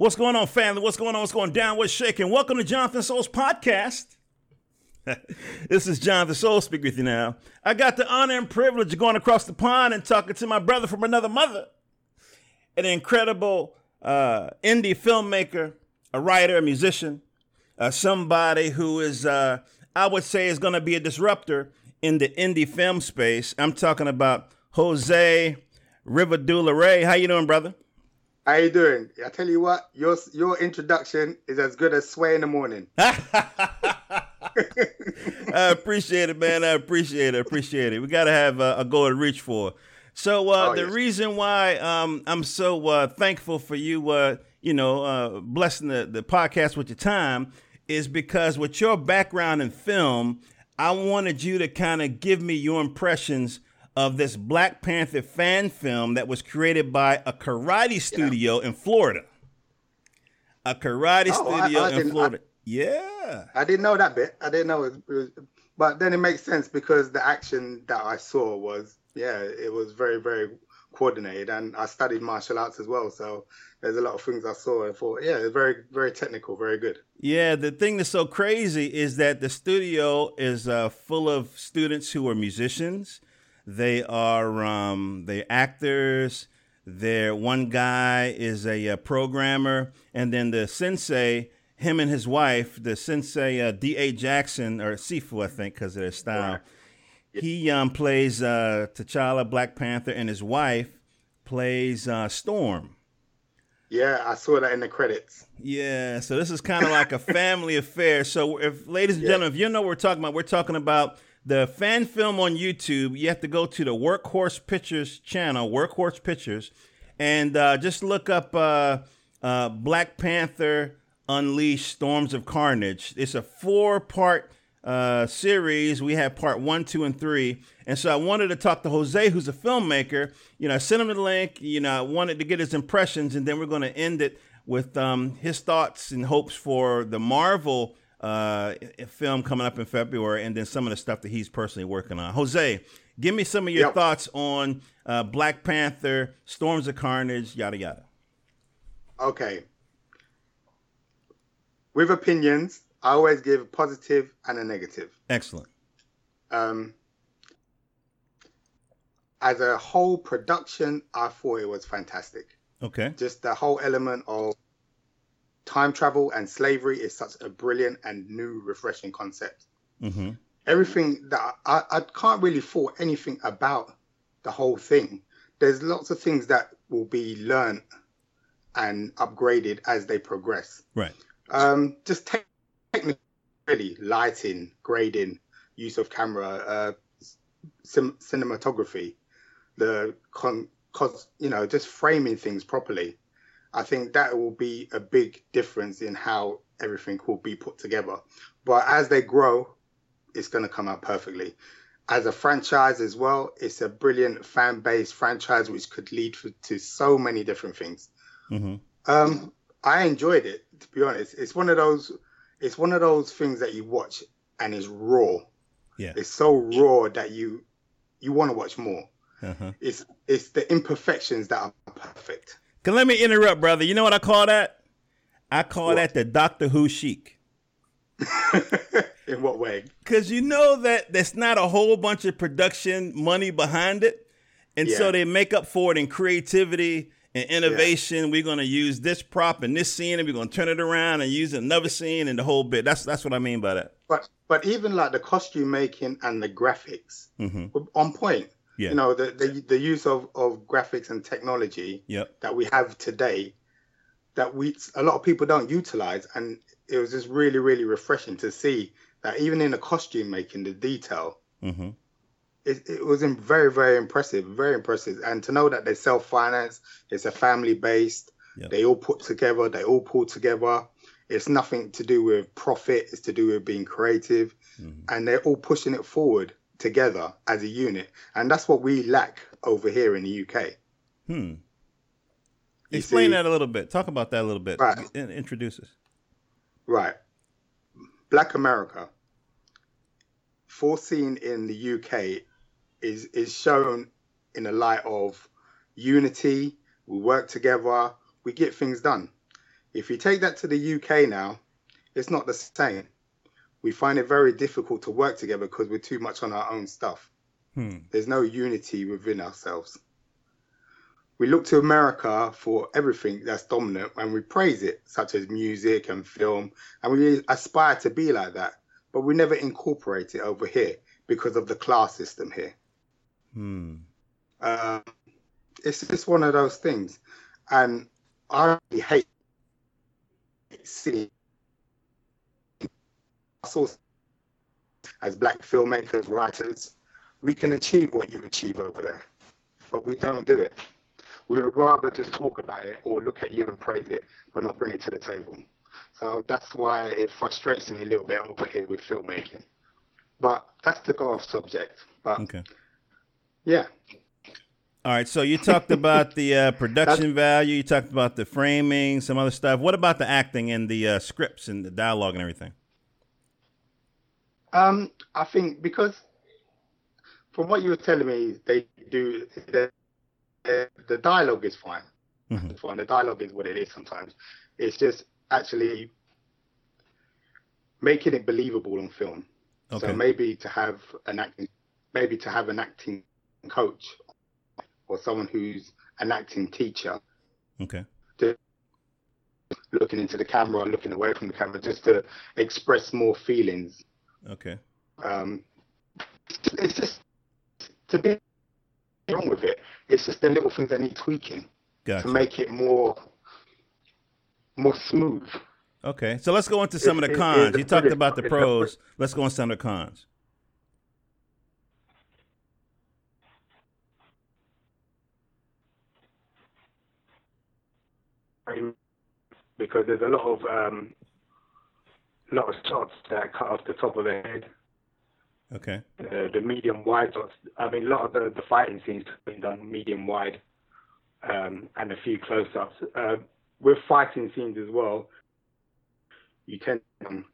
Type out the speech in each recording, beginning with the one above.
What's going on, family? What's going on? What's going down? What's shaking? Welcome to Jonathan Soul's podcast. this is Jonathan Soul speaking with you now. I got the honor and privilege of going across the pond and talking to my brother from another mother, an incredible uh, indie filmmaker, a writer, a musician, uh, somebody who is, uh, I would say, is going to be a disruptor in the indie film space. I'm talking about Jose Rivadula Ray. How you doing, brother? How you doing? I tell you what, your your introduction is as good as sway in the morning. I appreciate it, man. I appreciate it. Appreciate it. We got to have a, a, goal to reach for. So uh, oh, the yes. reason why um, I'm so uh, thankful for you, uh, you know, uh, blessing the, the podcast with your time, is because with your background in film, I wanted you to kind of give me your impressions of this Black Panther fan film that was created by a karate studio yeah. in Florida. A karate oh, studio I, I in Florida. I, yeah. I didn't know that bit. I didn't know it was, but then it makes sense because the action that I saw was, yeah, it was very, very coordinated. And I studied martial arts as well. So there's a lot of things I saw and thought, yeah, it's very, very technical, very good. Yeah, the thing that's so crazy is that the studio is uh, full of students who are musicians they are um, they actors. There, one guy is a, a, programmer, and then the sensei, him and his wife, the sensei uh, D. A. Jackson or Sifu, I think, because of their style. He um, plays uh, T'Challa, Black Panther, and his wife plays uh, Storm. Yeah, I saw that in the credits. Yeah, so this is kind of like a family affair. So, if ladies and yeah. gentlemen, if you know what we're talking about, we're talking about the fan film on YouTube, you have to go to the Workhorse Pictures channel, Workhorse Pictures, and uh, just look up uh, uh, Black Panther Unleashed Storms of Carnage. It's a four part uh, series. We have part one, two, and three. And so I wanted to talk to Jose, who's a filmmaker. You know, I sent him the link. You know, I wanted to get his impressions, and then we're going to end it with um, his thoughts and hopes for the Marvel uh, film coming up in February, and then some of the stuff that he's personally working on. Jose, give me some of your yep. thoughts on uh, Black Panther, Storms of Carnage, yada yada. Okay. With opinions, I always give a positive and a negative. Excellent. Um, as a whole production, I thought it was fantastic. Okay. Just the whole element of time travel and slavery is such a brilliant and new, refreshing concept. Mm-hmm. Everything that I, I can't really fault anything about the whole thing. There's lots of things that will be learned and upgraded as they progress. Right. Um, just te- technically, lighting, grading, use of camera, uh, sim- cinematography, the con, cos, you know, just framing things properly. I think that will be a big difference in how everything will be put together. But as they grow, it's going to come out perfectly. As a franchise as well, it's a brilliant fan base franchise which could lead to so many different things. Mm-hmm. Um, I enjoyed it to be honest. It's one of those. It's one of those things that you watch and is raw. Yeah. It's so raw that you you want to watch more. Uh-huh. It's it's the imperfections that are perfect. Can let me interrupt, brother. You know what I call that? I call what? that the Doctor Who chic. In what way? Because you know that there's not a whole bunch of production money behind it. And yeah. so they make up for it in creativity and innovation. Yeah. We're going to use this prop in this scene and we're going to turn it around and use another scene and the whole bit. That's that's what I mean by that. But but even like the costume making and the graphics mm-hmm. on point. Yeah. You know, the, the, the use of, of graphics and technology yep. that we have today that we a lot of people don't utilize and it was just really, really refreshing to see that even in the costume making, the detail, mm-hmm. it, it was very, very impressive, very impressive. And to know that they self finance, it's a family based, yep. they all put together, they all pull together. It's nothing to do with profit, it's to do with being creative. Mm-hmm. And they're all pushing it forward together as a unit, and that's what we lack over here in the UK. Hmm. You Explain see, that a little bit. Talk about that a little bit. Right. Introduce us. Right. Black America, foreseen in the UK, is is shown in a light of unity. We work together. We get things done. If you take that to the UK now, it's not the same. We find it very difficult to work together because we're too much on our own stuff. Hmm. There's no unity within ourselves. We look to America for everything that's dominant and we praise it, such as music and film, and we aspire to be like that, but we never incorporate it over here because of the class system here. Hmm. Um, it's just one of those things, and I really hate seeing as black filmmakers, writers. We can achieve what you achieve over there, but we don't do it. We would rather just talk about it or look at you and praise it, but not bring it to the table. So that's why it frustrates me a little bit over here with filmmaking. But that's the go off subject. But Okay. yeah, All right. So you talked about the uh, production value. You talked about the framing, some other stuff. What about the acting and the uh, scripts and the dialogue and everything? Um, I think because from what you were telling me, they do the, the dialogue is fine. Mhm. Fine. The dialogue is what it is. Sometimes it's just actually making it believable on film. Okay. So maybe to have an acting, maybe to have an acting coach or someone who's an acting teacher Okay. looking into the camera, looking away from the camera, just to express more feelings Okay. um, it's just to be wrong with it. It's just the little things that need tweaking Gotcha. to make it more more smooth. Okay. So let's go into some of the It- it- cons. You talked about the pros. Let's go into some of the cons. Because there's a lot of um, lot of shots that cut off the top of the head. Okay. Uh, the medium wide shots. I mean, a lot of the, the fighting scenes have been done medium wide, um, and a few close ups. Uh, with fighting scenes as well, you tend um,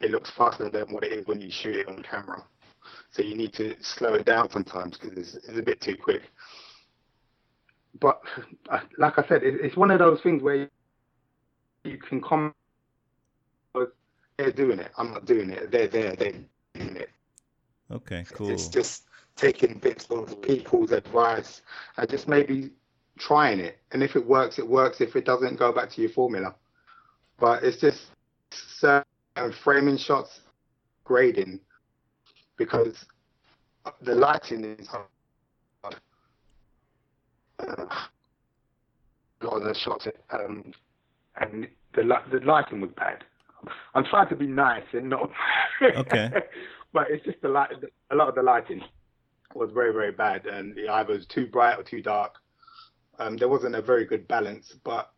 it looks faster than what it is when you shoot it on camera. So you need to slow it down sometimes because it's, it's a bit too quick. But uh, like I said, it, it's one of those things where you can comment. They're doing it. I'm not doing it. They're there. They're doing it. Okay. Cool. It's just taking bits of people's advice and just maybe trying it. And if it works, it works. If it doesn't, go back to your formula. But it's just certain framing shots, grading, because the lighting is hard. Uh, a lot of the shots, um, and the the lighting was bad. I'm trying to be nice and not. Okay. but it's just the light. A lot of the lighting was very very bad, and it either was too bright or too dark. Um, there wasn't a very good balance, but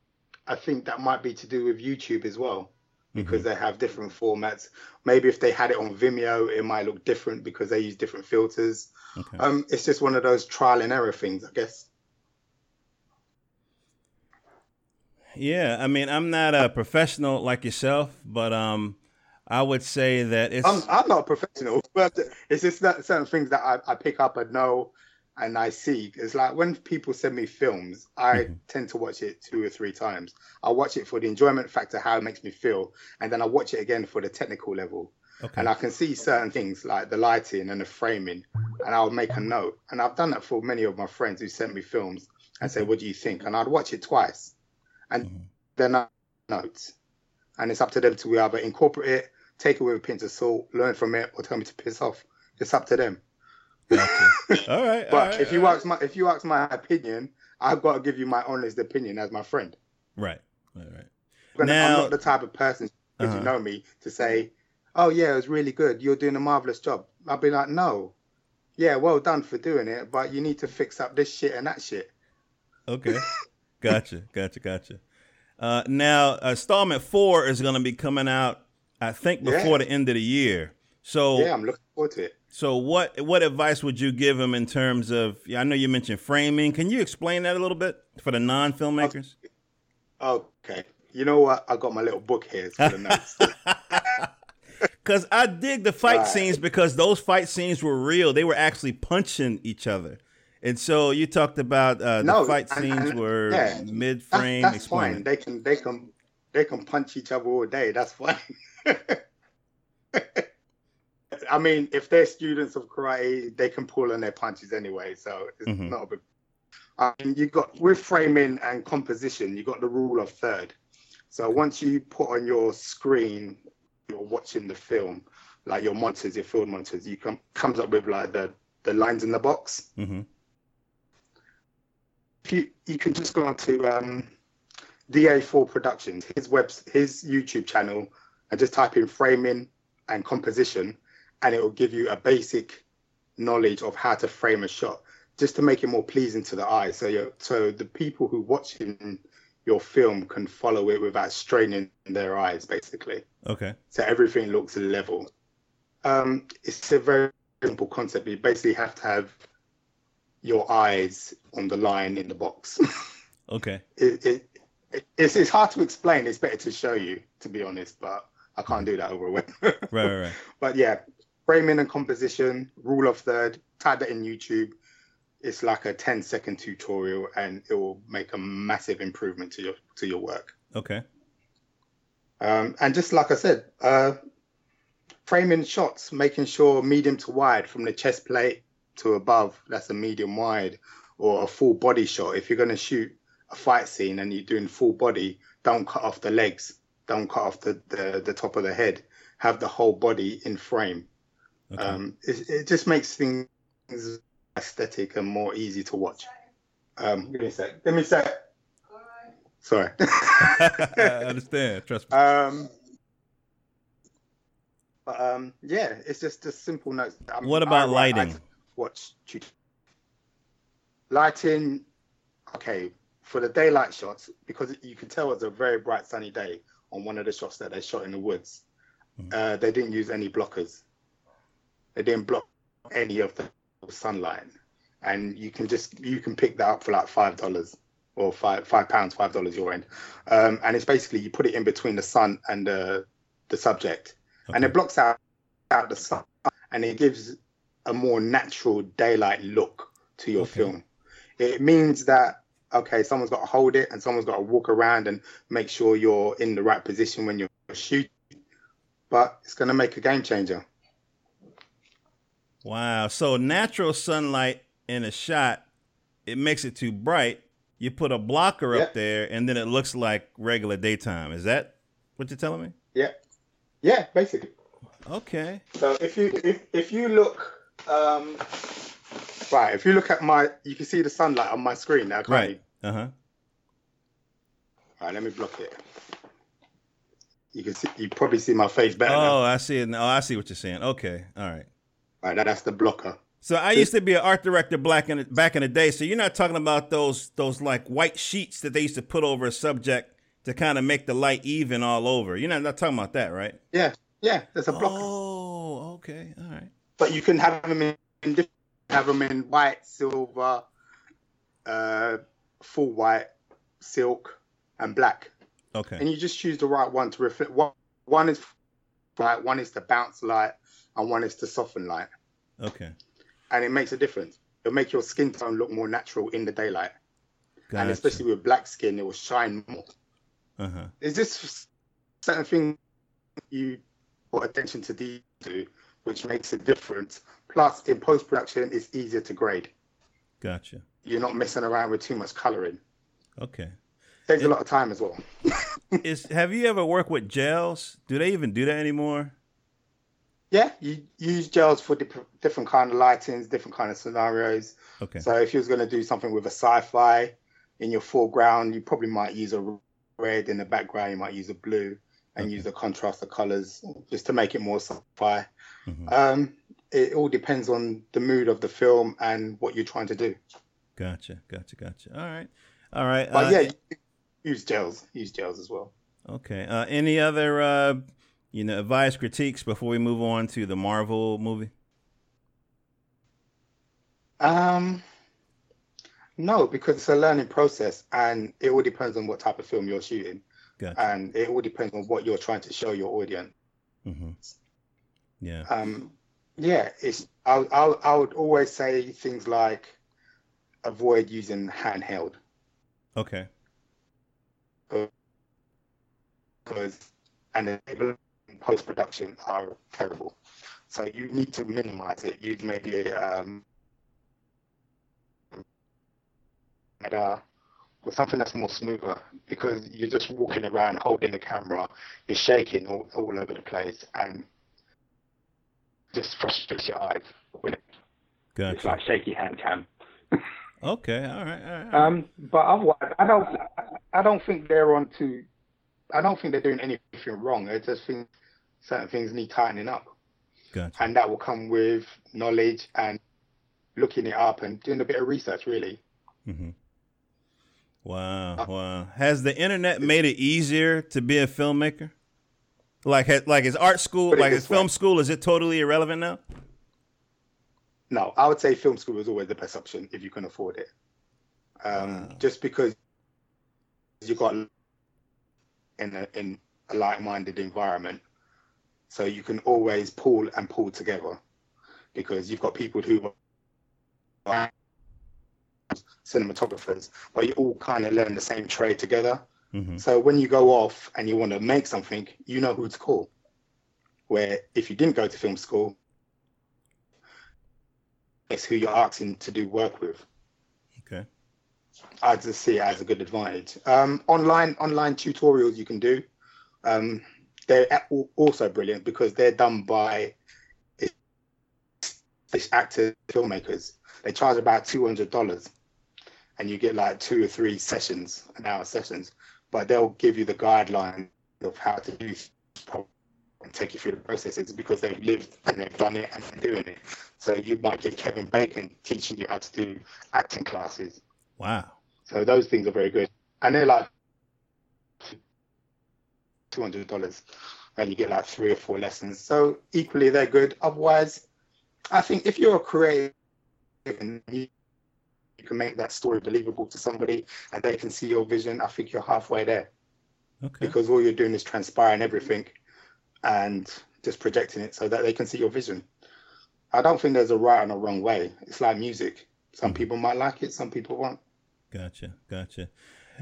I think that might be to do with YouTube as well, because they have different formats. Maybe if they had it on Vimeo, it might look different because they use different filters. Okay. Um, it's just one of those trial and error things, I guess. Yeah. I mean, I'm not a professional like yourself, but um, I would say that it's. I'm, I'm not a professional, but it's just that certain things that I, I pick up and know and I see. It's like when people send me films, I Mhm. tend to watch it two or three times. I watch it for the enjoyment factor, how it makes me feel, and then I watch it again for the technical level. okay. And I can see certain things like the lighting and the framing, and I'll make a note. And I've done that for many of my friends who sent me films and say, "What do you think?" And I'd watch it twice, and Mhm. then I notes. And it's up to them to either incorporate it, take it with a pinch of salt, learn from it, or tell me to piss off. It's up to them. Gotcha. All right. But all right, if you all right. ask my if you ask my opinion, I've got to give you my honest opinion as my friend. Right. Right. Right. But Now- I'm not the type of person, because Uh-huh. you know me, to say, "Oh yeah, it was really good. You're doing a marvelous job." I'll be like, "No, yeah, well done for doing it, but you need to fix up this shit and that shit." Okay. gotcha. Gotcha. Gotcha. Uh, now, installment four is going to be coming out, I think, before Yeah. the end of the year. So, Yeah, I'm looking forward to it. so what what advice would you give him in terms of? yeah, I know you mentioned framing. Can you explain that a little bit for the non filmmakers? Okay, you know what? I got my little book here for the notes. Because I dig the fight Right. scenes because those fight scenes were real. They were actually punching each other. And so you talked about uh, the No, fight and- scenes and- were yeah, mid frame. that's fine. They can they can they can punch each other all day. That's fine. I mean, if they're students of karate, they can pull on their punches anyway, so it's Mhm. not a big. I mean, you got with framing and composition, you got the rule of third. So once you put on your screen, you're watching the film, like your monitors, your field monitors, you come comes up with like the the lines in the box. hmm if you you can just go on to um, DA4 Productions, his web, his YouTube channel, and just type in framing and composition, and it will give you a basic knowledge of how to frame a shot, just to make it more pleasing to the eye. So so the people who watching your film can follow it without straining their eyes, basically. Okay. So everything looks level. Um, it's a very simple concept. You basically have to have your eyes on the line in the box. Okay. it, it, it, it's, it's hard to explain. It's better to show you, to be honest, but I can't do that over a web. Right. Right. Right. but yeah, framing and composition, rule of third, type that in YouTube. It's like a 10 second tutorial and it will make a massive improvement to your to your work. Okay. Um, and just like I said, uh, framing shots, making sure medium to wide from the chest plate to above, that's a medium wide, or a full body shot. If you're going to shoot a fight scene and you're doing full body, don't cut off the legs, don't cut off the, the, the top of the head, have the whole body in frame. Okay. Um, it, it just makes things aesthetic and more easy to watch. Um, give me a sec. Give me a sec. Sorry. I understand. Trust me. Um, but um, yeah, it's just just simple notes. I mean, What about I write- I tut- lighting. Okay, for the daylight shots, because you can tell it's a very bright sunny day on one of the shots that they shot in the woods. Mhm. Uh, they didn't use any blockers. They didn't block any of the sunlight, and you can just you can pick that up for like five dollars or five five pounds, five dollars your end. Um, and it's basically you put it in between the sun and the the subject, and it blocks out out the sun, and it gives a more natural daylight look to your Okay. film. It means that okay, someone's got to hold it, and someone's got to walk around and make sure you're in the right position when you're shooting. But it's going to make a game changer. Wow. So natural sunlight in a shot, it makes it too bright. You put a blocker Yeah. up there, and then it looks like regular daytime. Is that what you're telling me? Yeah, yeah, basically. Okay. So if you if if you look um right, if you look at my you can see the sunlight on my screen now, can't Right. you? Uh huh. All right, let me block it. You can see you probably see my face better Oh, now. I see it. now. I see what you're saying. Okay. All right. Right, that, that's the blocker. So I used to be an art director black in back in the day. So you're not talking about those those like white sheets that they used to put over a subject to kind of make the light even all over. You're not, not talking about that, right? Yeah, yeah, there's a blocker. Oh, okay. All right. But you can have them in, in have them in white, silver, uh full white, silk, and black. Okay. and you just choose the right one to reflect. One, one is light, one is to bounce light, and one is to soften light, Okay. and it makes a difference. It'll make your skin tone look more natural in the daylight, and especially with black skin, it will shine more. Uh huh. It's just certain things you put attention to detail, which makes a difference. Plus, in post production, it's easier to grade. Gotcha. You're not messing around with too much coloring. Okay. Saves It- a lot of time as well. Is have you ever worked with gels? Do they even do that anymore? Yeah, you use gels for dip- different kind of lightings, different kind of scenarios. Okay. So if you was going to do something with a sci-fi in your foreground, you probably might use a red in the background. You might use a blue and Okay. use the contrast of colors just to make it more sci-fi. Mhm. Um, it all depends on the mood of the film and what you're trying to do. Gotcha. Gotcha. Gotcha. All right. All right. But uh, yeah, use gels. Use gels as well. Okay. Uh, any other, uh, you know, advice, critiques before we move on to the Marvel movie? Um, no, because it's a learning process, and it all depends on what type of film you're shooting, Gotcha. and it all depends on what you're trying to show your audience. hmm Yeah. um, yeah, it's I'll, I'll I would always say things like avoid using handheld Okay. because and the post production are terrible. So you need to minimize it. Use maybe a um, and, uh, with something that's more smoother because you're just walking around holding the camera, you're shaking all, all over the place and just frustrates your eyes with it. Gotcha. It's like shaky hand cam. Okay. All right. All right. Um, but otherwise, I don't, I don't think they're on to, I don't think they're doing anything wrong. I just think certain things need tightening up, gotcha. and that will come with knowledge and looking it up and doing a bit of research, really. Mm-hmm. Wow. Wow. Has the internet made it easier to be a filmmaker? Like, like is art school, like is this way. film school, is it totally irrelevant now? No, I would say film school is always the best option if you can afford it. Um, Wow. Just because you got in a, in a like-minded environment, so you can always pull and pull together, because you've got people who are cinematographers, but you all kind of learn the same trade together. Hmm So when you go off and you want to make something, you know who to call. Where if you didn't go to film school, it's who you're asking to do work with. Okay. I just see it as a good advantage. Um, online online tutorials you can do. Um, they're also brilliant because they're done by actors, filmmakers. They charge about two hundred dollars, and you get like two or three sessions, an hour sessions. But they'll give you the guideline of how to do and take you through the processes because they've lived and they've done it and they're doing it. So you might get Kevin Bacon teaching you how to do acting classes. Wow. So those things are very good, and they're like two hundred dollars, and you get like three or four lessons. So equally, they're good. Otherwise, I think if you're a creative and you, you can make that story believable to somebody, and they can see your vision, I think you're halfway there Okay. because all you're doing is transpiring everything and just projecting it so that they can see your vision. I don't think there's a right and a wrong way. It's like music. Some Mhm. people might like it, some people won't. Gotcha. Gotcha.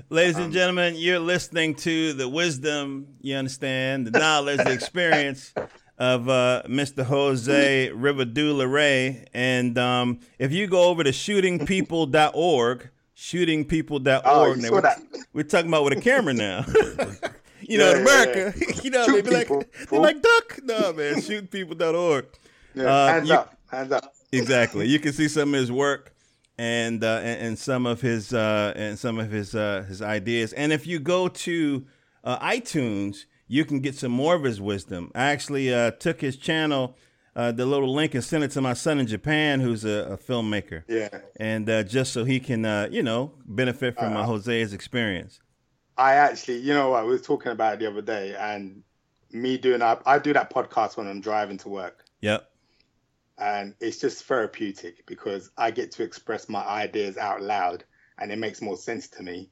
Ladies and Um, gentlemen, you're listening to the wisdom, you understand, the knowledge, the experience of uh, Mr. Jose Rivadula Ray. And um, if you go over to shootingpeople.org, shootingpeople.org, Oh, now we're, we're talking about with a camera now. you know, Yeah, in yeah, America, you know, Shoot they be like, people, they're like, duck. No, man, shootingpeople.org. Yeah, Uh, hands you- up, hands up. exactly. You can see some of his work and uh, and, and some of his uh, and some of his uh, his ideas. And if you go to uh, iTunes, you can get some more of his wisdom. I actually uh, took his channel, uh, the little link, and sent it to my son in Japan, who's a, a filmmaker, Yeah, and uh, just so he can uh, you know benefit from uh, Uh, Jose's experience. I actually, you know what, we was talking about it the other day, and me doing that, I do that podcast when I'm driving to work, Yep. and it's just therapeutic because I get to express my ideas out loud, and it makes more sense to me,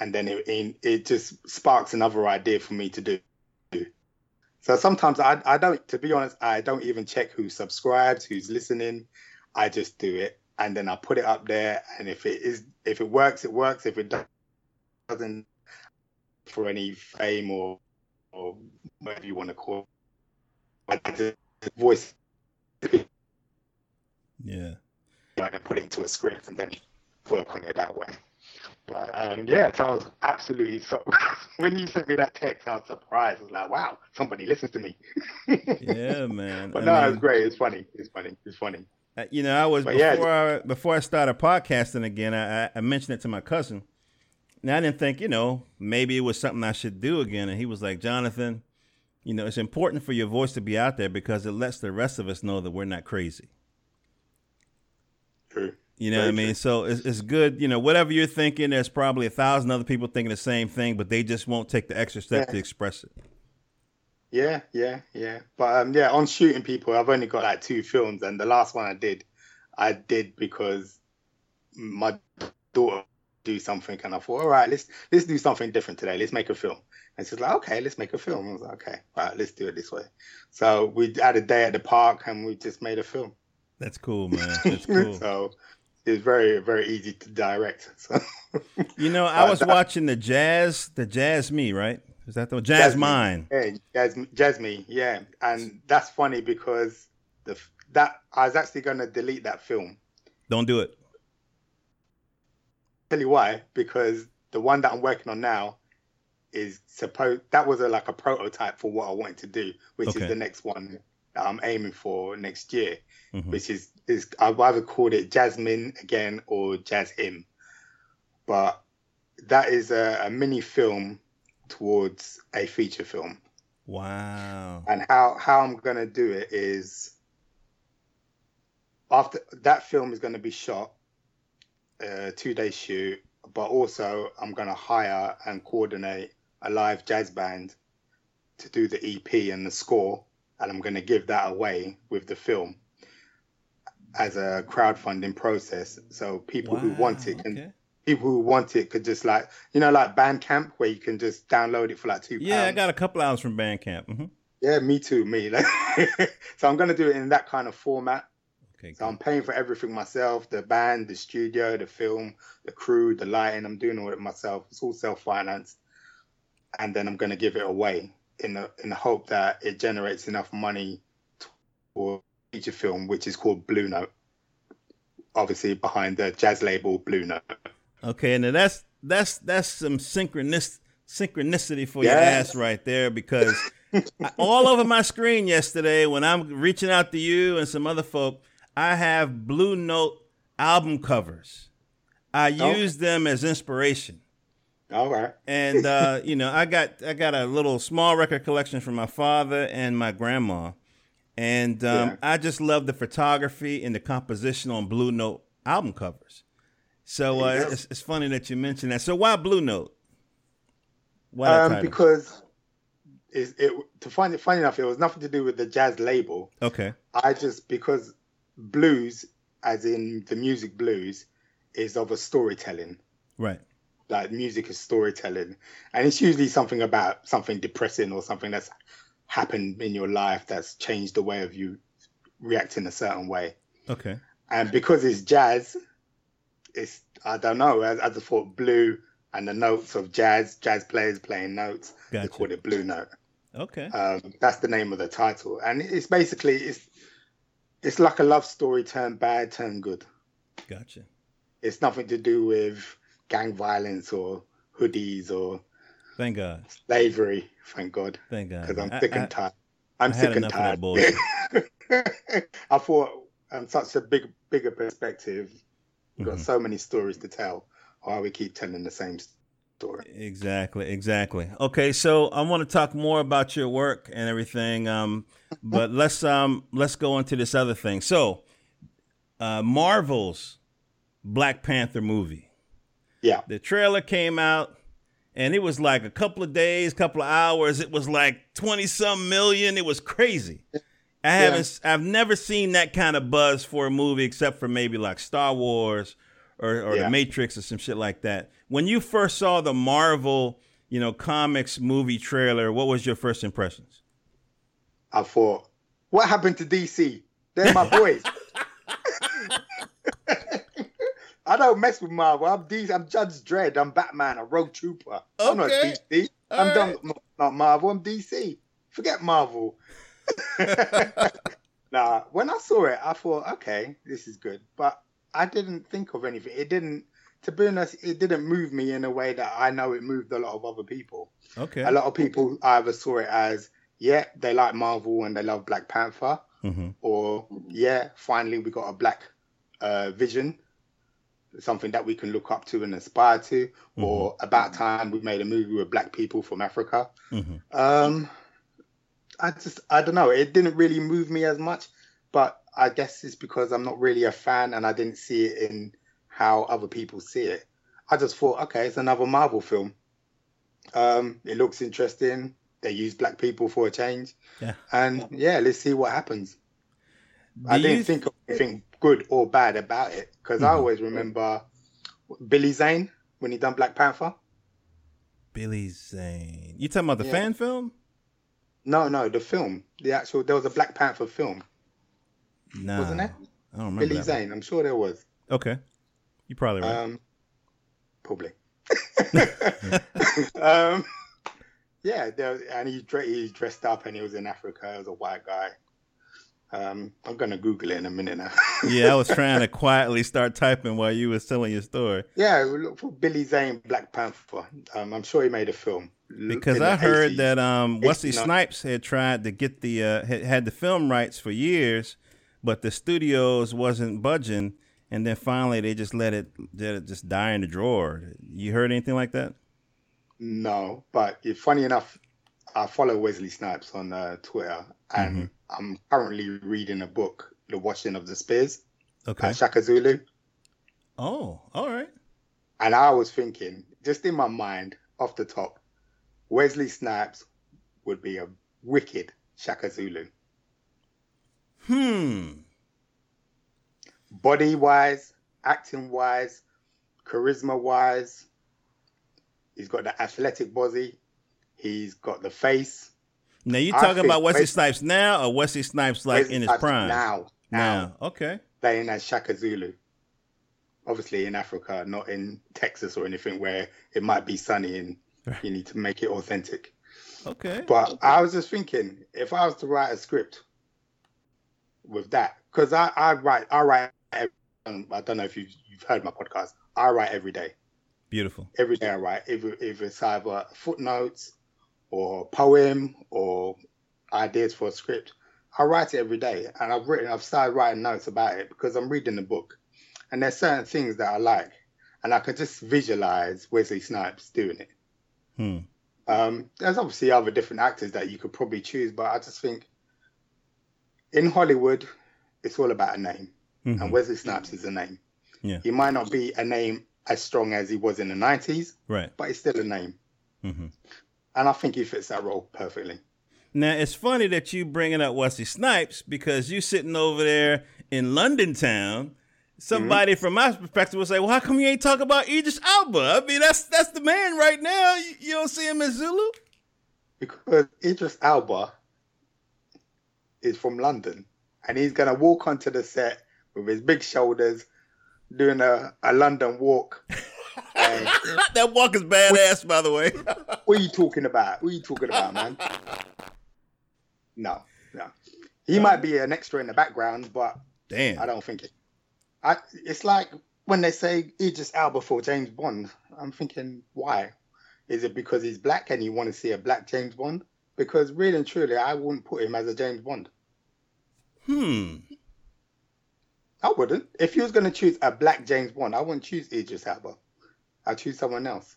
and then it it, it just sparks another idea for me to do. So sometimes I I don't, to be honest, I don't even check who subscribes, who's listening. I just do it, and then I put it up there, and if it is, if it works, it works. If it doesn't, for any fame or or whatever you want to call it, I just voice Yeah. and put it into a script and then work on it that way. But um, yeah, so I was absolutely so. when you sent me that text, I was surprised. I was like, "Wow, somebody listens to me." Yeah, man. but I no, mean- it's great. It's funny. It's funny. It's funny. Uh, You know, I was But before yeah. I before I started podcasting again. I, I- mentioned it to my cousin. Now I didn't think, you know, maybe it was something I should do again. And he was like, Jonathan, you know, it's important for your voice to be out there because it lets the rest of us know that we're not crazy. True. You know Very what I mean? So it's, it's good. You know, whatever you're thinking, there's probably a thousand other people thinking the same thing, but they just won't take the extra step Yeah. to express it. Yeah, yeah, yeah. But um, yeah, on shooting people, I've only got like two films, and the last one I did, I did because my daughter do something, and I thought, all right, let's let's do something different today. Let's make a film. And she's like, okay, let's make a film. I was like, okay, all right, let's do it this way. So we had a day at the park, and we just made a film. That's cool, man. That's cool. so is very very easy to direct. So. You know, I was watching the Jazz, the Jazz Me, right? Is that the Jazz Mine? Yeah, Jasmine, Jasmine, yeah, and that's funny because the that I was actually going to delete that film. Don't do it. Tell you why? Because the one that I'm working on now is supposed that was a, like a prototype for what I wanted to do, which Okay. is the next one that I'm aiming for next year, Mhm. which is is I've either called it Jasmine again or Jazz Him, but that is a, a mini film towards a feature film. Wow. and how how I'm gonna do it is after that film is gonna be shot, uh, two day shoot, but also I'm gonna hire and coordinate a live jazz band to do the EP and the score, and I'm gonna give that away with the film as a crowdfunding process. So people who want it can okay. people who want it could just like you know like Bandcamp where you can just download it for like two Yeah, I got a couple hours from Bandcamp. hmm Yeah, me too, me. Like, so I'm gonna do it in that kind of format. Okay. So I'm paying for everything myself: the band, the studio, the film, the crew, the lighting. I'm doing all of it myself. It's all self-financed, and then I'm gonna give it away in the in the hope that it generates enough money for feature film, which is called Blue Note. Obviously, behind the jazz label Blue Note. Okay, and then that's that's that's some synchronis- synchronicity for your ass right there because all over my screen yesterday when I'm reaching out to you and some other folk, I have Blue Note album covers. I Oh. use them as inspiration. All right. and uh, you know, I got I got a little small record collection from my father and my grandma, and um, Yeah. I just love the photography and the composition on Blue Note album covers. So uh, it's, it's funny that you mentioned that. So why Blue Note? Why Um, because is it to find it funny enough, it was nothing to do with the jazz label. okay, I just because blues, as in the music blues, is of a storytelling. right, Like music is storytelling, and it's usually something about something depressing or something that's happened in your life that's changed the way of you reacting a certain way. okay, And because it's jazz, it's I don't know. I, I just thought blue and the notes of jazz, jazz players playing notes. They Gotcha. called it blue note. okay, Um, that's the name of the title, and it's basically it's it's like a love story turned bad, turned good. gotcha. It's nothing to do with gang violence or hoodies or Thank God, slavery. Thank God, thank God. because I'm I- sick I- and tired. I'm I had sick and enough of that tired. I thought on such a big, bigger perspective, we've got Mhm. so many stories to tell. Why we keep telling the same story? Exactly, exactly. Okay, so I want to talk more about your work and everything, um, but let's um let's go into this other thing. So, uh, Marvel's Black Panther movie. Yeah, The trailer came out, and it was like a couple of days, couple of hours. It was like twenty some million. It was crazy. I haven't, I've never seen that kind of buzz for a movie except for maybe like Star Wars or, or Yeah. The Matrix or some shit like that. When you first saw the Marvel, you know, comics movie trailer, what was your first impressions? I thought, what happened to DC? They're my boys. I don't mess with Marvel. I'm DC. I'm Judge Dredd. I'm Batman. A Rogue Trooper. I'm not DC. All I'm right. done. Not Marvel. I'm DC. Forget Marvel. nah. When I saw it, I thought, okay, this is good. But I didn't think of anything. It didn't. To be honest, it didn't move me in a way that I know it moved a lot of other people. Okay. A lot of people either saw it as, yeah, they like Marvel and they love Black Panther, hmm or yeah, finally we got a black uh, vision, something that we can look up to and aspire to, or about time we made a movie with black people from Africa. hmm Um, I just I don't know. It didn't really move me as much, but I guess it's because I'm not really a fan and I didn't see it in how other people see it. I just thought, okay, it's another Marvel film. Um, it looks interesting. They use black people for a change, Yeah. and yeah, let's see what happens. I didn't think of anything good or bad about it because I Mhm. always remember Billy Zane when he done Black Panther. Billy Zane. You talking about the Yeah. fan film? No, no, the film, the actual. There was a Black Panther film, No. wasn't there? I don't remember Billy that one. Zane. I'm sure there was. Okay, you probably right. Um, probably. um, yeah, there, was- and he he dressed up and he was in Africa as a white guy. Um, I'm gonna Google it in a minute now. yeah, I was trying to quietly start typing while you was telling your story yeah, look for Billy Zane, Black Panther. Um, I'm sure he made a film because I heard 80s. that um, Wesley 89. Snipes had tried to get the uh, had, had the film rights for years, but the studios wasn't budging, and then finally they just let it let it just die in the drawer. You heard anything like that? No, but funny enough, I follow Wesley Snipes on uh, Twitter, and Mm-hmm. I'm currently reading a book, The Washing of the Spears Okay. by Shaka Zulu. Oh, all right. And I was thinking, just in my mind, off the top, Wesley Snipes would be a wicked Shaka Zulu. Hmm. Body wise, acting wise, charisma wise, he's got the athletic body, he's got the face. Now you talking about Wesley Wes- Snipes now or Wesley Snipes like Wesley in his Snipes prime? Now, now, Now. Okay. playing as Shaka Zulu. Obviously in Africa, not in Texas or anything where it might be sunny and you need to make it authentic. Okay. But I was just thinking, if I was to write a script with that, because I, I write, I write. every- um, I don't know if you've, you've heard my podcast. I write every day. Beautiful. Every day I write. If, if it's either footnotes or poem or ideas for a script, I write it every day. And I've written, I've started writing notes about it because I'm reading the book, and there's certain things that I like, and I can just visualize Wesley Snipes doing it. Hmm. Um, there's obviously other different actors that you could probably choose, but I just think in Hollywood, it's all about a name, Mhm. and Wesley Snipes is a name. Yeah. He might not be a name as strong as he was in the 90s, Right. but he's still a name. hmm And I think he fits that role perfectly. Now it's funny that you bringing up Wesley Snipes because you sitting over there in London town. Somebody mm-hmm. from my perspective would say, "Well, how come you ain't talking about Idris Elba? I mean, that's that's the man right now. You, you don't see him as Zulu." Because Idris Elba is from London, and he's going to walk onto the set with his big shoulders, doing a, a London walk. And that walk is badass, by the way. what are you talking about? What are you talking about, man? No, no. He might be an extra in the background, but damn, I don't think it. I, it's like when they say Idris Elba for James Bond. I'm thinking, why? Is it because he's black and you want to see a black James Bond? Because really and truly, I wouldn't put him as a James Bond. Hmm. I wouldn't. If you was going to choose a black James Bond, I wouldn't choose Idris Elba. I'd choose someone else.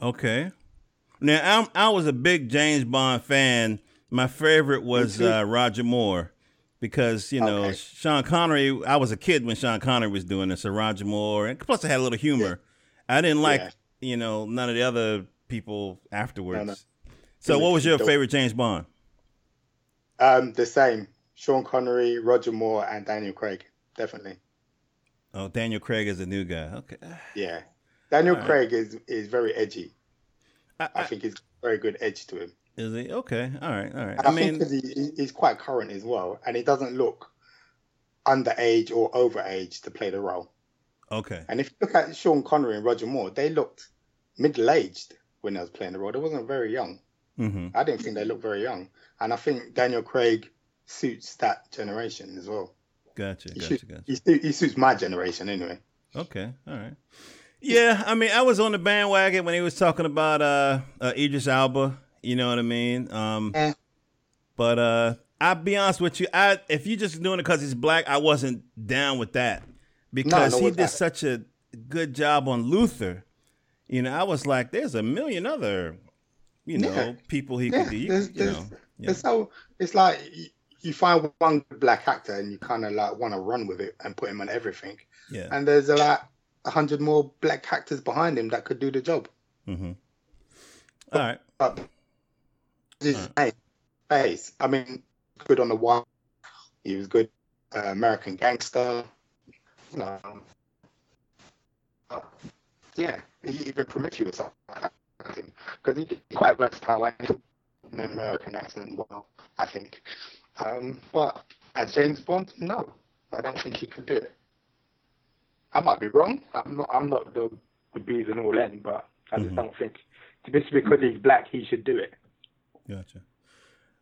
Okay. Now I'm, I was a big James Bond fan. My favorite was uh, Roger Moore because you know Okay. Sean Connery. I was a kid when Sean Connery was doing this. So Roger Moore, and plus it had a little humor. I didn't like Yeah. you know none of the other people afterwards. No, no. So what was your favorite James Bond? Um, the same. Sean Connery, Roger Moore, and Daniel Craig. Definitely. Oh, Daniel Craig is a new guy. Okay. Yeah. Daniel All right. Craig is, is very edgy. I, I I, think he's very good edge to him. is he okay? All right. All right. And I, I think he, he- he's quite current as well, and he doesn't look underage or overage to play the role. okay. And if you look at Sean Connery and Roger Moore, they looked middle aged when they was playing the role. They wasn't very young. hmm I didn't think they looked very young, and I think Daniel Craig suits that generation as well. Gotcha. He, Gotcha. suits, Gotcha. he, suit- he suits my generation anyway. Okay, all right. Yeah, I mean, I was on the bandwagon when he was talking about uh, uh Idris Elba. You know what I mean? Um, Eh. but uh, I'll be honest with you. I if you're just doing it because he's black, I wasn't down with that because no, he did such a good job on Luther. You know, I was like, there's a million other, you know, Yeah. people he Yeah, could do. You, you know, yeah. It's so it's like you, find one black actor and you kind of like want to run with it and put him on everything. yeah. and there's a like a hundred more black actors behind him that could do the job. hmm All right. But his face. I mean, good on the wire. He was good, uh, American Gangster. Um, uh, yeah, he even Prometheus. Because he did quite versatile and he took an American accent well, I think. Um, but as James Bond, no, I don't think he could do it. I might be wrong. I'm not. I'm not the the bees and all end, but I just mm-hmm. don't think just because he's black, he should do it. Gotcha.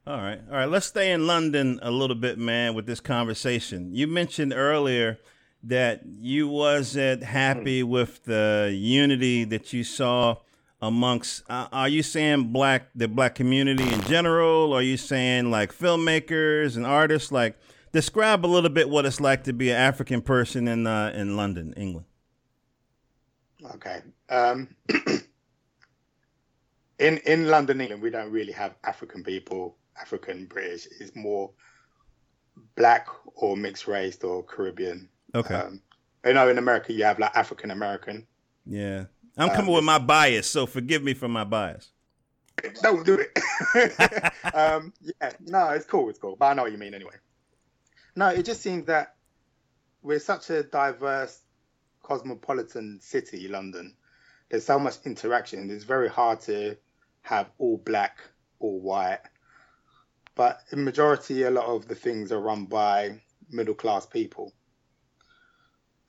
All right, all right. Let's stay in London a little bit, man, with this conversation. You mentioned earlier that you wasn't happy mm-hmm. with the unity that you saw amongst. Uh, are you saying black the black community in general? Or are you saying like filmmakers and artists? Like, describe a little bit what it's like to be an African person in uh, in London, England. Okay. Um, in in London, England, we don't really have African people. African British is more black or mixed race or Caribbean. Okay. Um, you know, in America, you have like African American. Yeah, I'm coming um, with my bias, so forgive me for my bias. Don't do it. um, yeah, no, it's cool, it's cool, but I know what you mean anyway. No, it just seems that we're such a diverse, cosmopolitan city, London. There's so much interaction. It's very hard to have all black, all white. But in majority, a lot of the things are run by middle class people.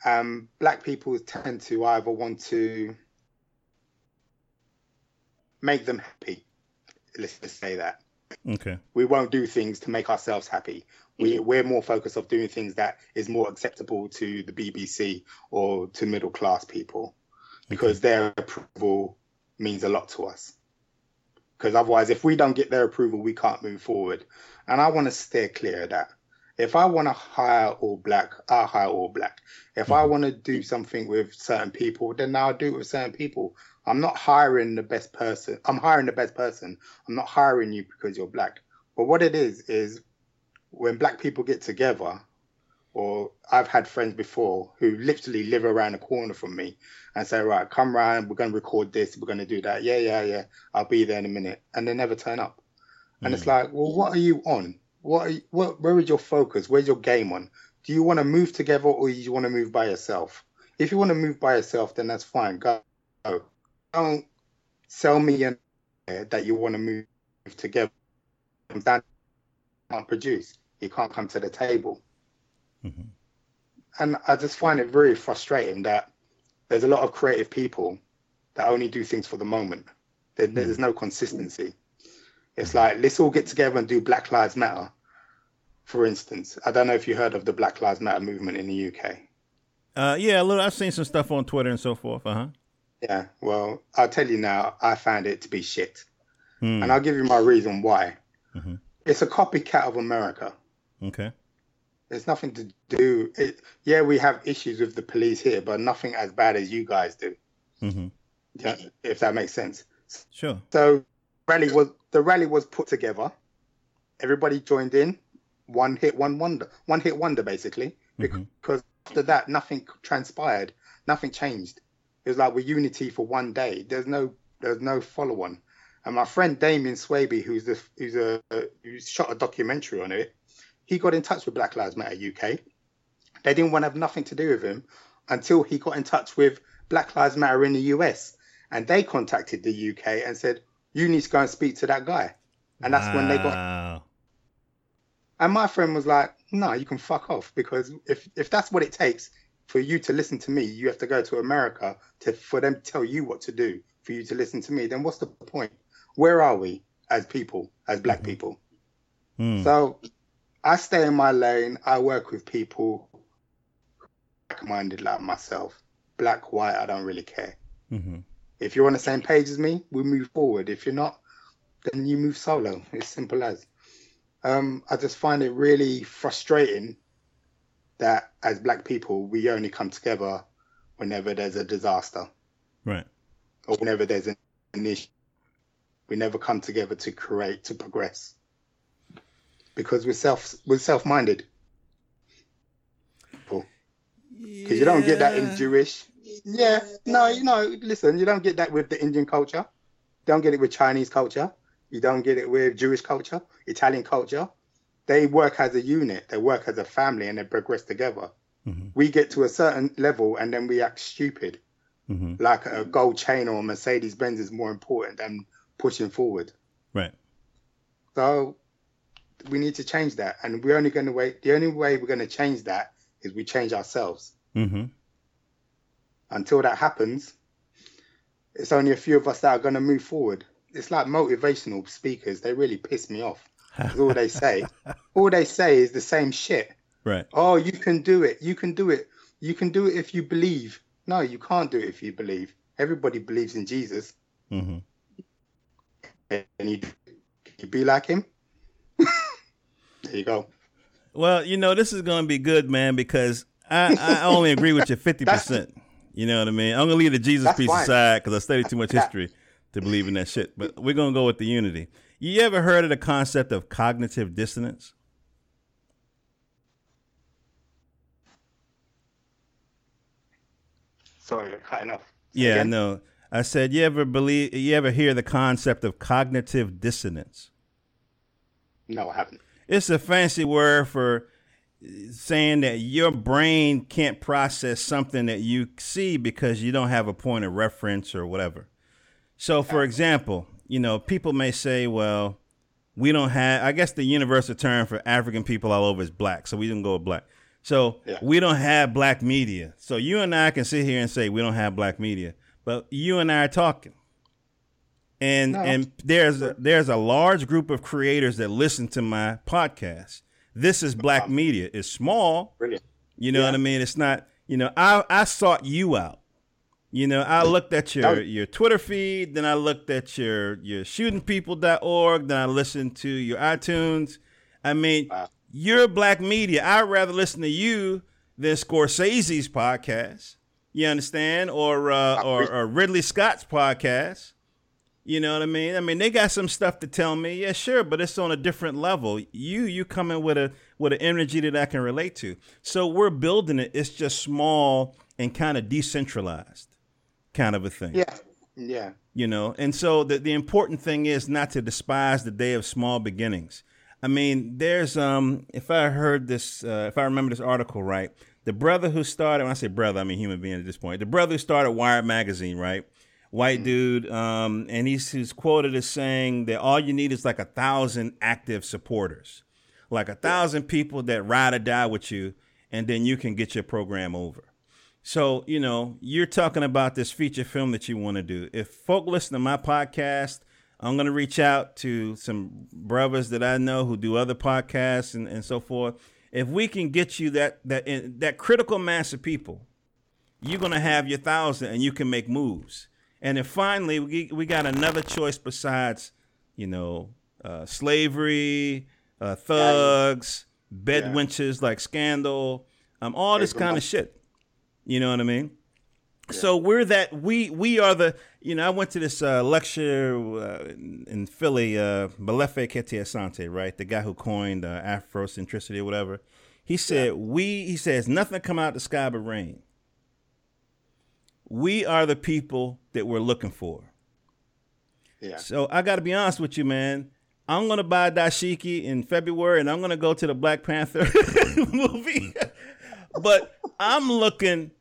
Um, black people tend to either want to make them happy. Let's just say that. Okay. We won't do things to make ourselves happy. We we're more focused of doing things that is more acceptable to the BBC or to middle class people, because okay. their approval means a lot to us because otherwise, if we don't get their approval, we can't move forward. And I want to steer clear of that. If I want to hire all black, I'll hire all black. If mm-hmm. I want to do something with certain people, then I'll do it with certain people. I'm not hiring the best person. I'm hiring the best person. I'm not hiring you because you're black. But what it is, is when black people get together, or I've had friends before who literally live around the corner from me and say, right, come round, we're going to record this, we're going to do that. Yeah, yeah, yeah. I'll be there in a minute. And they never turn up. Mm. And it's hmm. like, well, what are you on? What, you, what, where is your focus? Where's your game on? Do you want to move together or do you want to move by yourself? If you want to move by yourself, then that's fine. Go. Don't sell me that you want to move together. That can't produce. You can't come to the table. Mm-hmm. And I just find it very frustrating that there's a lot of creative people that only do things for the moment. There, mm-hmm. There's no consistency. It's like let's all get together and do Black Lives Matter, for instance. I don't know if you heard of the Black Lives Matter movement in the UK. Uh, yeah, a little. I've seen some stuff on Twitter and so forth. Uh huh. Yeah. Well, I'll tell you now. I found it to be shit, mm. and I'll give you my reason why. Mm-hmm. It's a copycat of America. Okay. There's nothing to do. It, yeah, we have issues with the police here, but nothing as bad as you guys do. Mm-hmm. Yeah, if that makes sense. Sure. So rally was the rally was put together. Everybody joined in. One hit, one wonder. One hit wonder, basically. Mm-hmm. Because after that, nothing transpired. Nothing changed. It was like we're unity for one day. There's no there's no follow on. And my friend Damien Swaby, who's the who's a who's shot a documentary on it, he got in touch with Black Lives Matter UK. They didn't want to have nothing to do with him until he got in touch with Black Lives Matter in the US. And they contacted the UK and said, You need to go and speak to that guy. And that's wow. when they got. And my friend was like, No, you can fuck off because if, if that's what it takes for you to listen to me, you have to go to America to for them to tell you what to do for you to listen to me. Then what's the point? Where are we as people, as black mm-hmm. people? Mm. So I stay in my lane. I work with people like-minded like myself. Black, white, I don't really care. Mm-hmm. If you're on the same page as me, we move forward. If you're not, then you move solo. It's simple as. Um, I just find it really frustrating that as black people, we only come together whenever there's a disaster. Right. Or whenever there's an issue. We never come together to create, to progress because we're self we're self minded. Because yeah. you don't get that in Jewish. Yeah, no, you know, listen, you don't get that with the Indian culture. You don't get it with Chinese culture. You don't get it with Jewish culture, Italian culture. They work as a unit. They work as a family, and they progress together. Mm-hmm. We get to a certain level, and then we act stupid. Mm-hmm. Like a gold chain or a Mercedes Benz is more important than pushing forward. Right. So we need to change that, and we're only going to wait. The only way we're going to change that is we change ourselves. Mm-hmm. Until that happens, it's only a few of us that are going to move forward. It's like motivational speakers. They really piss me off. all they say, all they say is the same shit. Right. Oh, you can do it. You can do it. You can do it if you believe. No, you can't do it if you believe. Everybody believes in Jesus. hmm And you, you be like him. there you go. Well, you know, this is going to be good, man, because I, I only agree with you 50%. You know what I mean? I'm going to leave the Jesus That's piece fine. aside because I studied too much history to believe in that shit. But we're going to go with the unity. You ever heard of the concept of cognitive dissonance? Sorry, off. Say Yeah, again? no. I said, you ever believe, you ever hear the concept of cognitive dissonance? No, I haven't. It's a fancy word for saying that your brain can't process something that you see because you don't have a point of reference or whatever. So, for example, you know, people may say, well, we don't have, I guess the universal term for African people all over is black. So we didn't go with black. So Yeah. we don't have black media. So you and I can sit here and say we don't have black media, but you and I are talking. And No. and there's a, there's a large group of creators that listen to my podcast. This is black media. It's small, Brilliant. you know Yeah. what I mean? It's not, you know, I I sought you out. You know, I looked at your your Twitter feed, then I looked at your your shootingpeople.org, then I listened to your iTunes. I mean, Wow. you're black media. I'd rather listen to you than Scorsese's podcast. You understand? Or uh, or, or Ridley Scott's podcast. You know what I mean? I mean, they got some stuff to tell me. Yeah, sure, but it's on a different level. You you come in with a with an energy that I can relate to. So we're building it. It's just small and kind of decentralized, kind of a thing. Yeah. Yeah. You know, and so the the important thing is not to despise the day of small beginnings. I mean, there's um, if I heard this, uh, if I remember this article right, the brother who started, when I say brother, I mean human being at this point. The brother who started Wired magazine, right? White dude, um, and he's, he's quoted as saying that all you need is like a thousand active supporters, like a thousand people that ride or die with you, and then you can get your program over. So, you know, you're talking about this feature film that you want to do. If folk listen to my podcast, I'm going to reach out to some brothers that I know who do other podcasts and, and so forth. If we can get you that that that critical mass of people, you're going to have your thousand and you can make moves. And then finally, we, we got another choice besides, you know, uh, slavery, uh, thugs, bed Yeah. wenches like Scandal, um, all this kind of shit. You know what I mean? So we're that we we are the you know I went to this uh, lecture uh, in, in Philly, uh, Molefi Kete Asante, right? The guy who coined uh, Afrocentricity or whatever. He said we he says nothing come out the sky but rain. We are the people that we're looking for. Yeah. So I got to be honest with you, man. I'm gonna buy dashiki in February, and I'm gonna go to the Black Panther movie. but I'm looking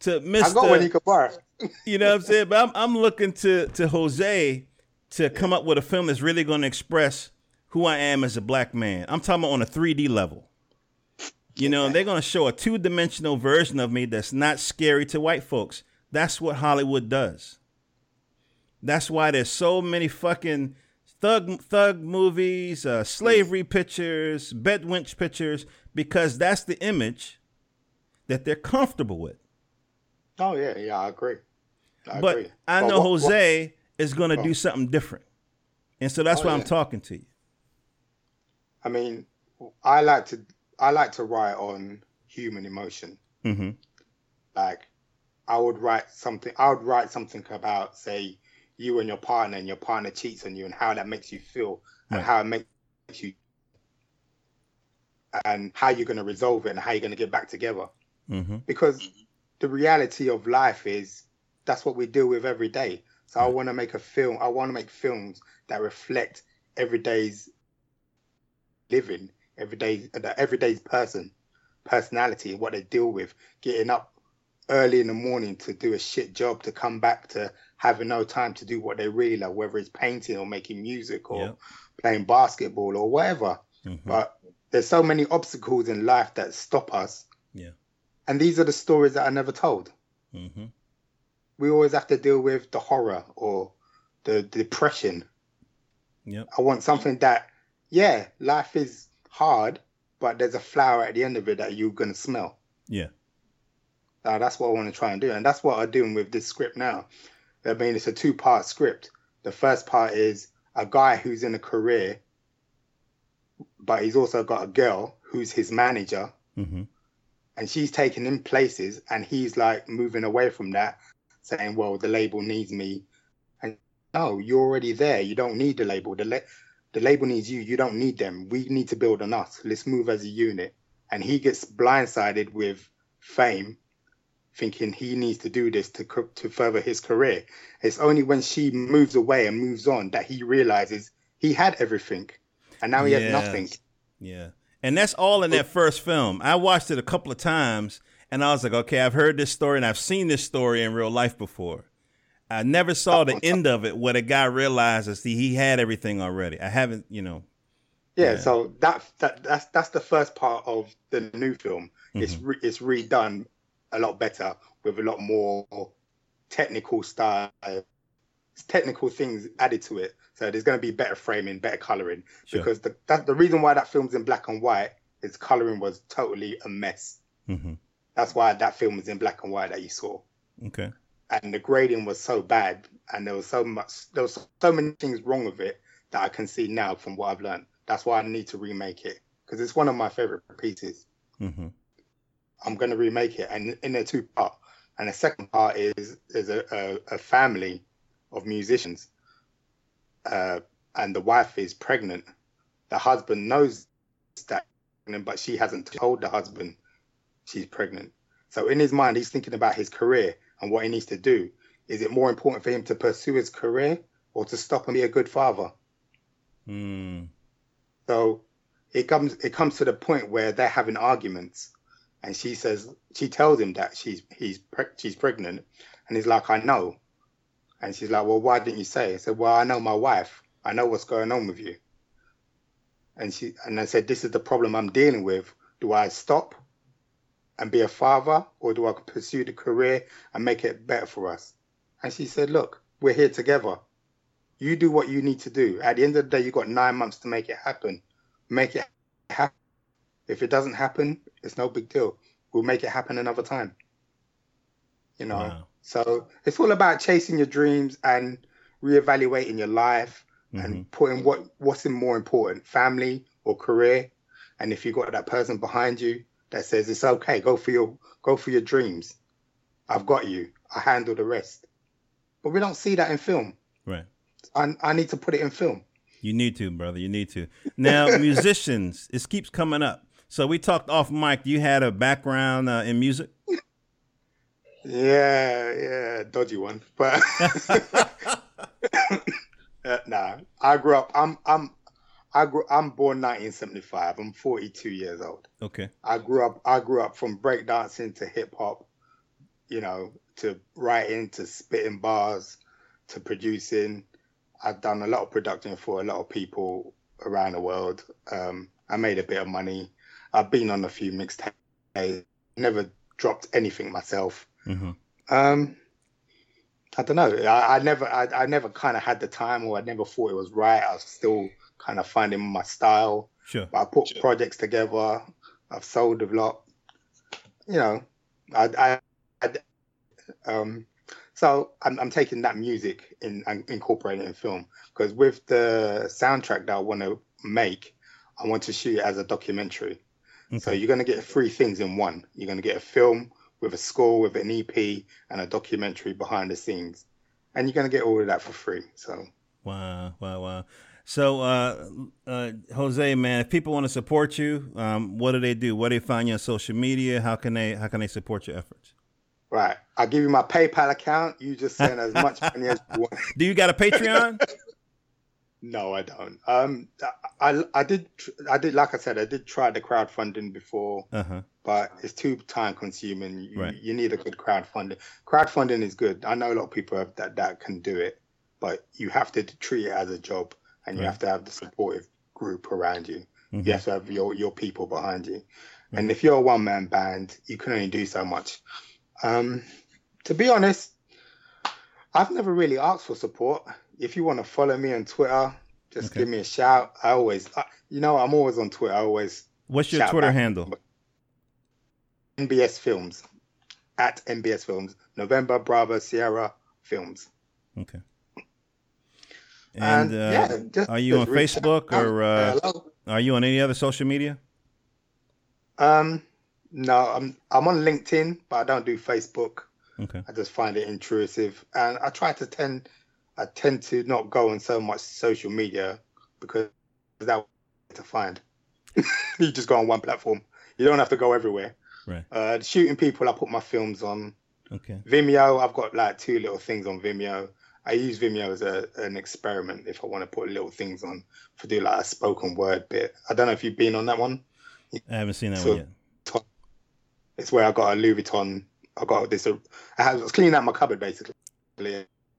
to I got one you Mr. You know what I'm saying? But I'm I'm looking to to Jose to come up with a film that's really going to express who I am as a black man. I'm talking about on a 3D level. You know, they're going to show a two dimensional version of me that's not scary to white folks. That's what Hollywood does. That's why there's so many fucking thug thug movies, uh, slavery pictures, bed winch pictures, because that's the image that they're comfortable with. Oh yeah, yeah, I agree. I but agree. I know what- what- Jose is going to Oh. do something different, and so that's Oh, why I'm talking to you. I mean, I like to I like to write on human emotion. hmm Like, I would write something. I would write something about, say, you and your partner, and your partner cheats on you, and how that makes you feel, and how it makes you, and how you're going to resolve it, and how you're going to get back together. hmm Because the reality of life is that's what we deal with every day. So I want to make a film. I want to make films that reflect everyday's living, everyday, the everyday's person, personality, and what they deal with. Getting up early in the morning to do a shit job, to come back to having no time to do what they really love, whether it's painting or making music or playing basketball or whatever. hmm But there's so many obstacles in life that stop us, Yeah. and these are the stories that are never told. hmm we always have to deal with the horror or the, the depression. Yep. I want something that, yeah, life is hard, but there's a flower at the end of it that you're gonna smell. Yeah. Uh, that's what I want to try and do, and that's what I'm doing with this script now. I mean, it's a two-part script. The first part is a guy who's in a career, but he's also got a girl who's his manager, Mm-hmm. and she's taking him places, and he's like moving away from that, saying, "Well, the label needs me," and no, you're already there. You don't need the label. The la- the label needs you. You don't need them. We need to build on us. Let's move as a unit. And he gets blindsided with fame, thinking he needs to do this to to further his career. It's only when she moves away and moves on that he realizes he had everything, and now he has nothing. Yeah. And that's all in that first film. I watched it a couple of times and I was like, okay, I've heard this story and I've seen this story in real life before. I never saw the end of it where the guy realizes he, he had everything already. I haven't, you know. Yeah, Yeah. so that that that's that's the first part of the new film. It's Mm-hmm. re, it's redone a lot better with a lot more technical style, technical things added to it. So there's going to be better framing, better coloring. Sure. Because the that, the reason why that film's in black and white is coloring was totally a mess. hmm That's why that film was in black and white that you saw. Okay. And the grading was so bad, and there was so much, there was so many things wrong with it that I can see now from what I've learned. That's why I need to remake it because it's one of my favorite pieces. hmm I'm going to remake it, and in a two part. And the second part is is a, a, a family of musicians, uh, and the wife is pregnant. The husband knows that, but she hasn't told the husband she's pregnant. So in his mind, he's thinking about his career and what he needs to do. Is it more important for him to pursue his career or to stop and be a good father? Mm. So it comes it comes to the point where they're having arguments, and she says she tells him that she's he's pre- she's pregnant, and he's like, I know, and she's like, well, why didn't you say? I said, well, I know my wife. I know what's going on with you. And she and I said, this is the problem I'm dealing with. Do I stop and be a father, or do I pursue the career and make it better for us? And she said, look, we're here together. You do what you need to do. At the end of the day, you've got nine months to make it happen. Make it happen. If it doesn't happen, it's no big deal. We'll make it happen another time. You know. Wow. So it's all about chasing your dreams and reevaluating your life Mhm. and putting what what's in more important, family or career. And if you've got that person behind you that says it's okay, go for your go for your dreams. I've got you. I handle the rest. But we don't see that in film. Right. I, I need to put it in film. You need to, brother. You need to. Now, musicians, it keeps coming up. So we talked off mic. You had a background uh, in music. Yeah, yeah, dodgy one. But uh, nah, I grew up. I'm I'm I grew. I'm born 1975. I'm 42 years old. Okay. I grew up. I grew up from breakdancing to hip hop, you know, to writing to spitting bars, to producing. I've done a lot of production for a lot of people around the world. Um, I made a bit of money. I've been on a few mixtapes. Never dropped anything myself. hmm Um, I don't know. I, I never, I, I never kind of had the time, or I never thought it was right. I was still kind of finding my style. Sure. But I put projects together. I've sold a lot. You know, I, I, I um, so I'm, I'm taking that music in and incorporating it in film because with the soundtrack that I want to make, I want to shoot it as a documentary. So you're going to get three things in one. You're going to get a film with a score, with an EP, and a documentary behind the scenes, and you're going to get all of that for free. So Wow, wow, wow. So, uh, uh, Jose, man, if people want to support you, um, what do they do? Where do they find you on social media? How can they how can they support your efforts? right, I'll give you my PayPal account. You just send as much money as you want. Do you got a Patreon? No, I don't. Um, I I did I did like I said I did try the crowdfunding before, Uh huh. but it's too time consuming. You, Right. you need a good crowdfunding. Crowdfunding is good. I know a lot of people have that that can do it, but you have to treat it as a job, and you Right. have to have the supportive group around you. Mhm. You have to have your your people behind you. And if you're a one man band, you can only do so much. Um, to be honest, I've never really asked for support. If you want to follow me on Twitter, just Okay. give me a shout. I always, I, you know, I'm always on Twitter. I always What's your Twitter back. handle? NBS Films at NBS Films, November Bravo Sierra Films. Okay. And, And uh, yeah, just, are you just on Facebook out. or uh, are you on any other social media? Um, no, I'm I'm on LinkedIn, but I don't do Facebook. Okay. I just find it intrusive, and I try to tend I tend to not go on so much social media because that to find. you just go on one platform. You don't have to go everywhere. Right. Uh, shooting people, I put my films on Okay. Vimeo. I've got like two little things on Vimeo. I use Vimeo as a, an experiment if I want to put little things on for do like a spoken word bit. I don't know if you've been on that one. I haven't seen that So- one yet. It's where I got a Louis Vuitton. I got this. I I was cleaning out my cupboard basically.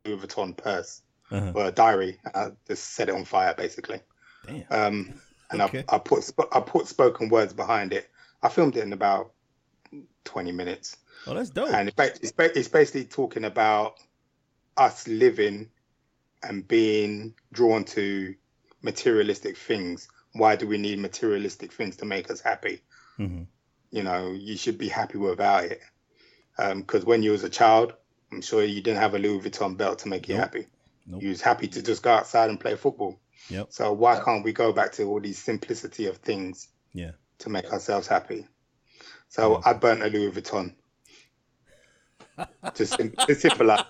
Louis Vuitton purse Uh-huh. or a diary. I just set it on fire basically. Damn. Um, and Okay. I, I put I put spoken words behind it. I filmed it in about twenty minutes, Oh, that's dope. and it's, it's, basically talking about us living and being drawn to materialistic things. Why do we need materialistic things to make us happy? hmm you know, you should be happy without it. Because when you was a child, I'm sure you didn't have a Louis Vuitton belt to make you Nope. happy. Nope. You was happy to just go outside and play football. Yep. So why can't we go back to all these simplicity of things Yeah. to make ourselves happy? So I burnt a Louis Vuitton. Just sim- it's simple. like-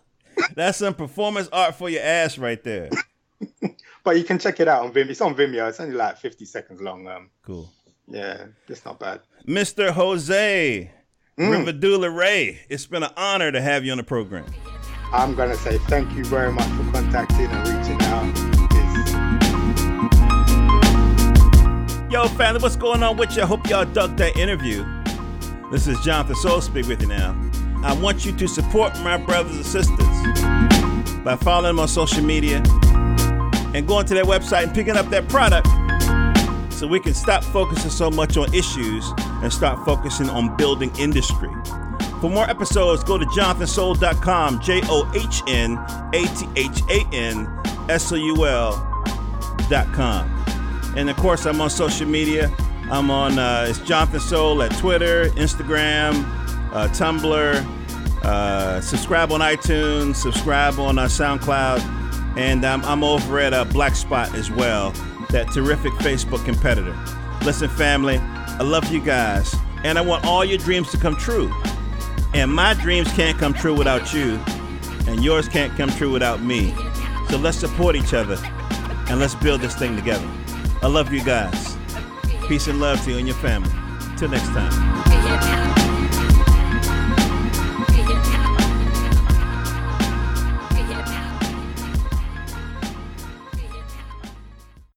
That's some performance art for your ass right there. But you can check it out on Vimeo. It's on Vimeo. It's only like 50 seconds long. Um, Cool. yeah, it's not bad. Mr. Jose Mm. Rivadula Ray, it's been an honor to have you on the program. I'm gonna say thank you very much for contacting and reaching out. Yo, family, what's going on with you? I hope y'all dug that interview. This is Johnathan Soul speak with you now. I want you to support my brothers and sisters by following them on social media and going to their website and picking up their product so we can stop focusing so much on issues and start focusing on building industry. For more episodes, go to johnathansoul.com, J O H N A T H A N S O U L.com. And of course, I'm on social media. I'm on, uh, it's Johnathan Soul at Twitter, Instagram, uh, Tumblr. Uh, subscribe on iTunes, subscribe on uh, SoundCloud, and um, I'm over at uh, Black Spot as well, that terrific Facebook competitor. Listen, family, I love you guys, and I want all your dreams to come true. And my dreams can't come true without you, and yours can't come true without me. So let's support each other, and let's build this thing together. I love you guys. Peace and love to you and your family. Till next time.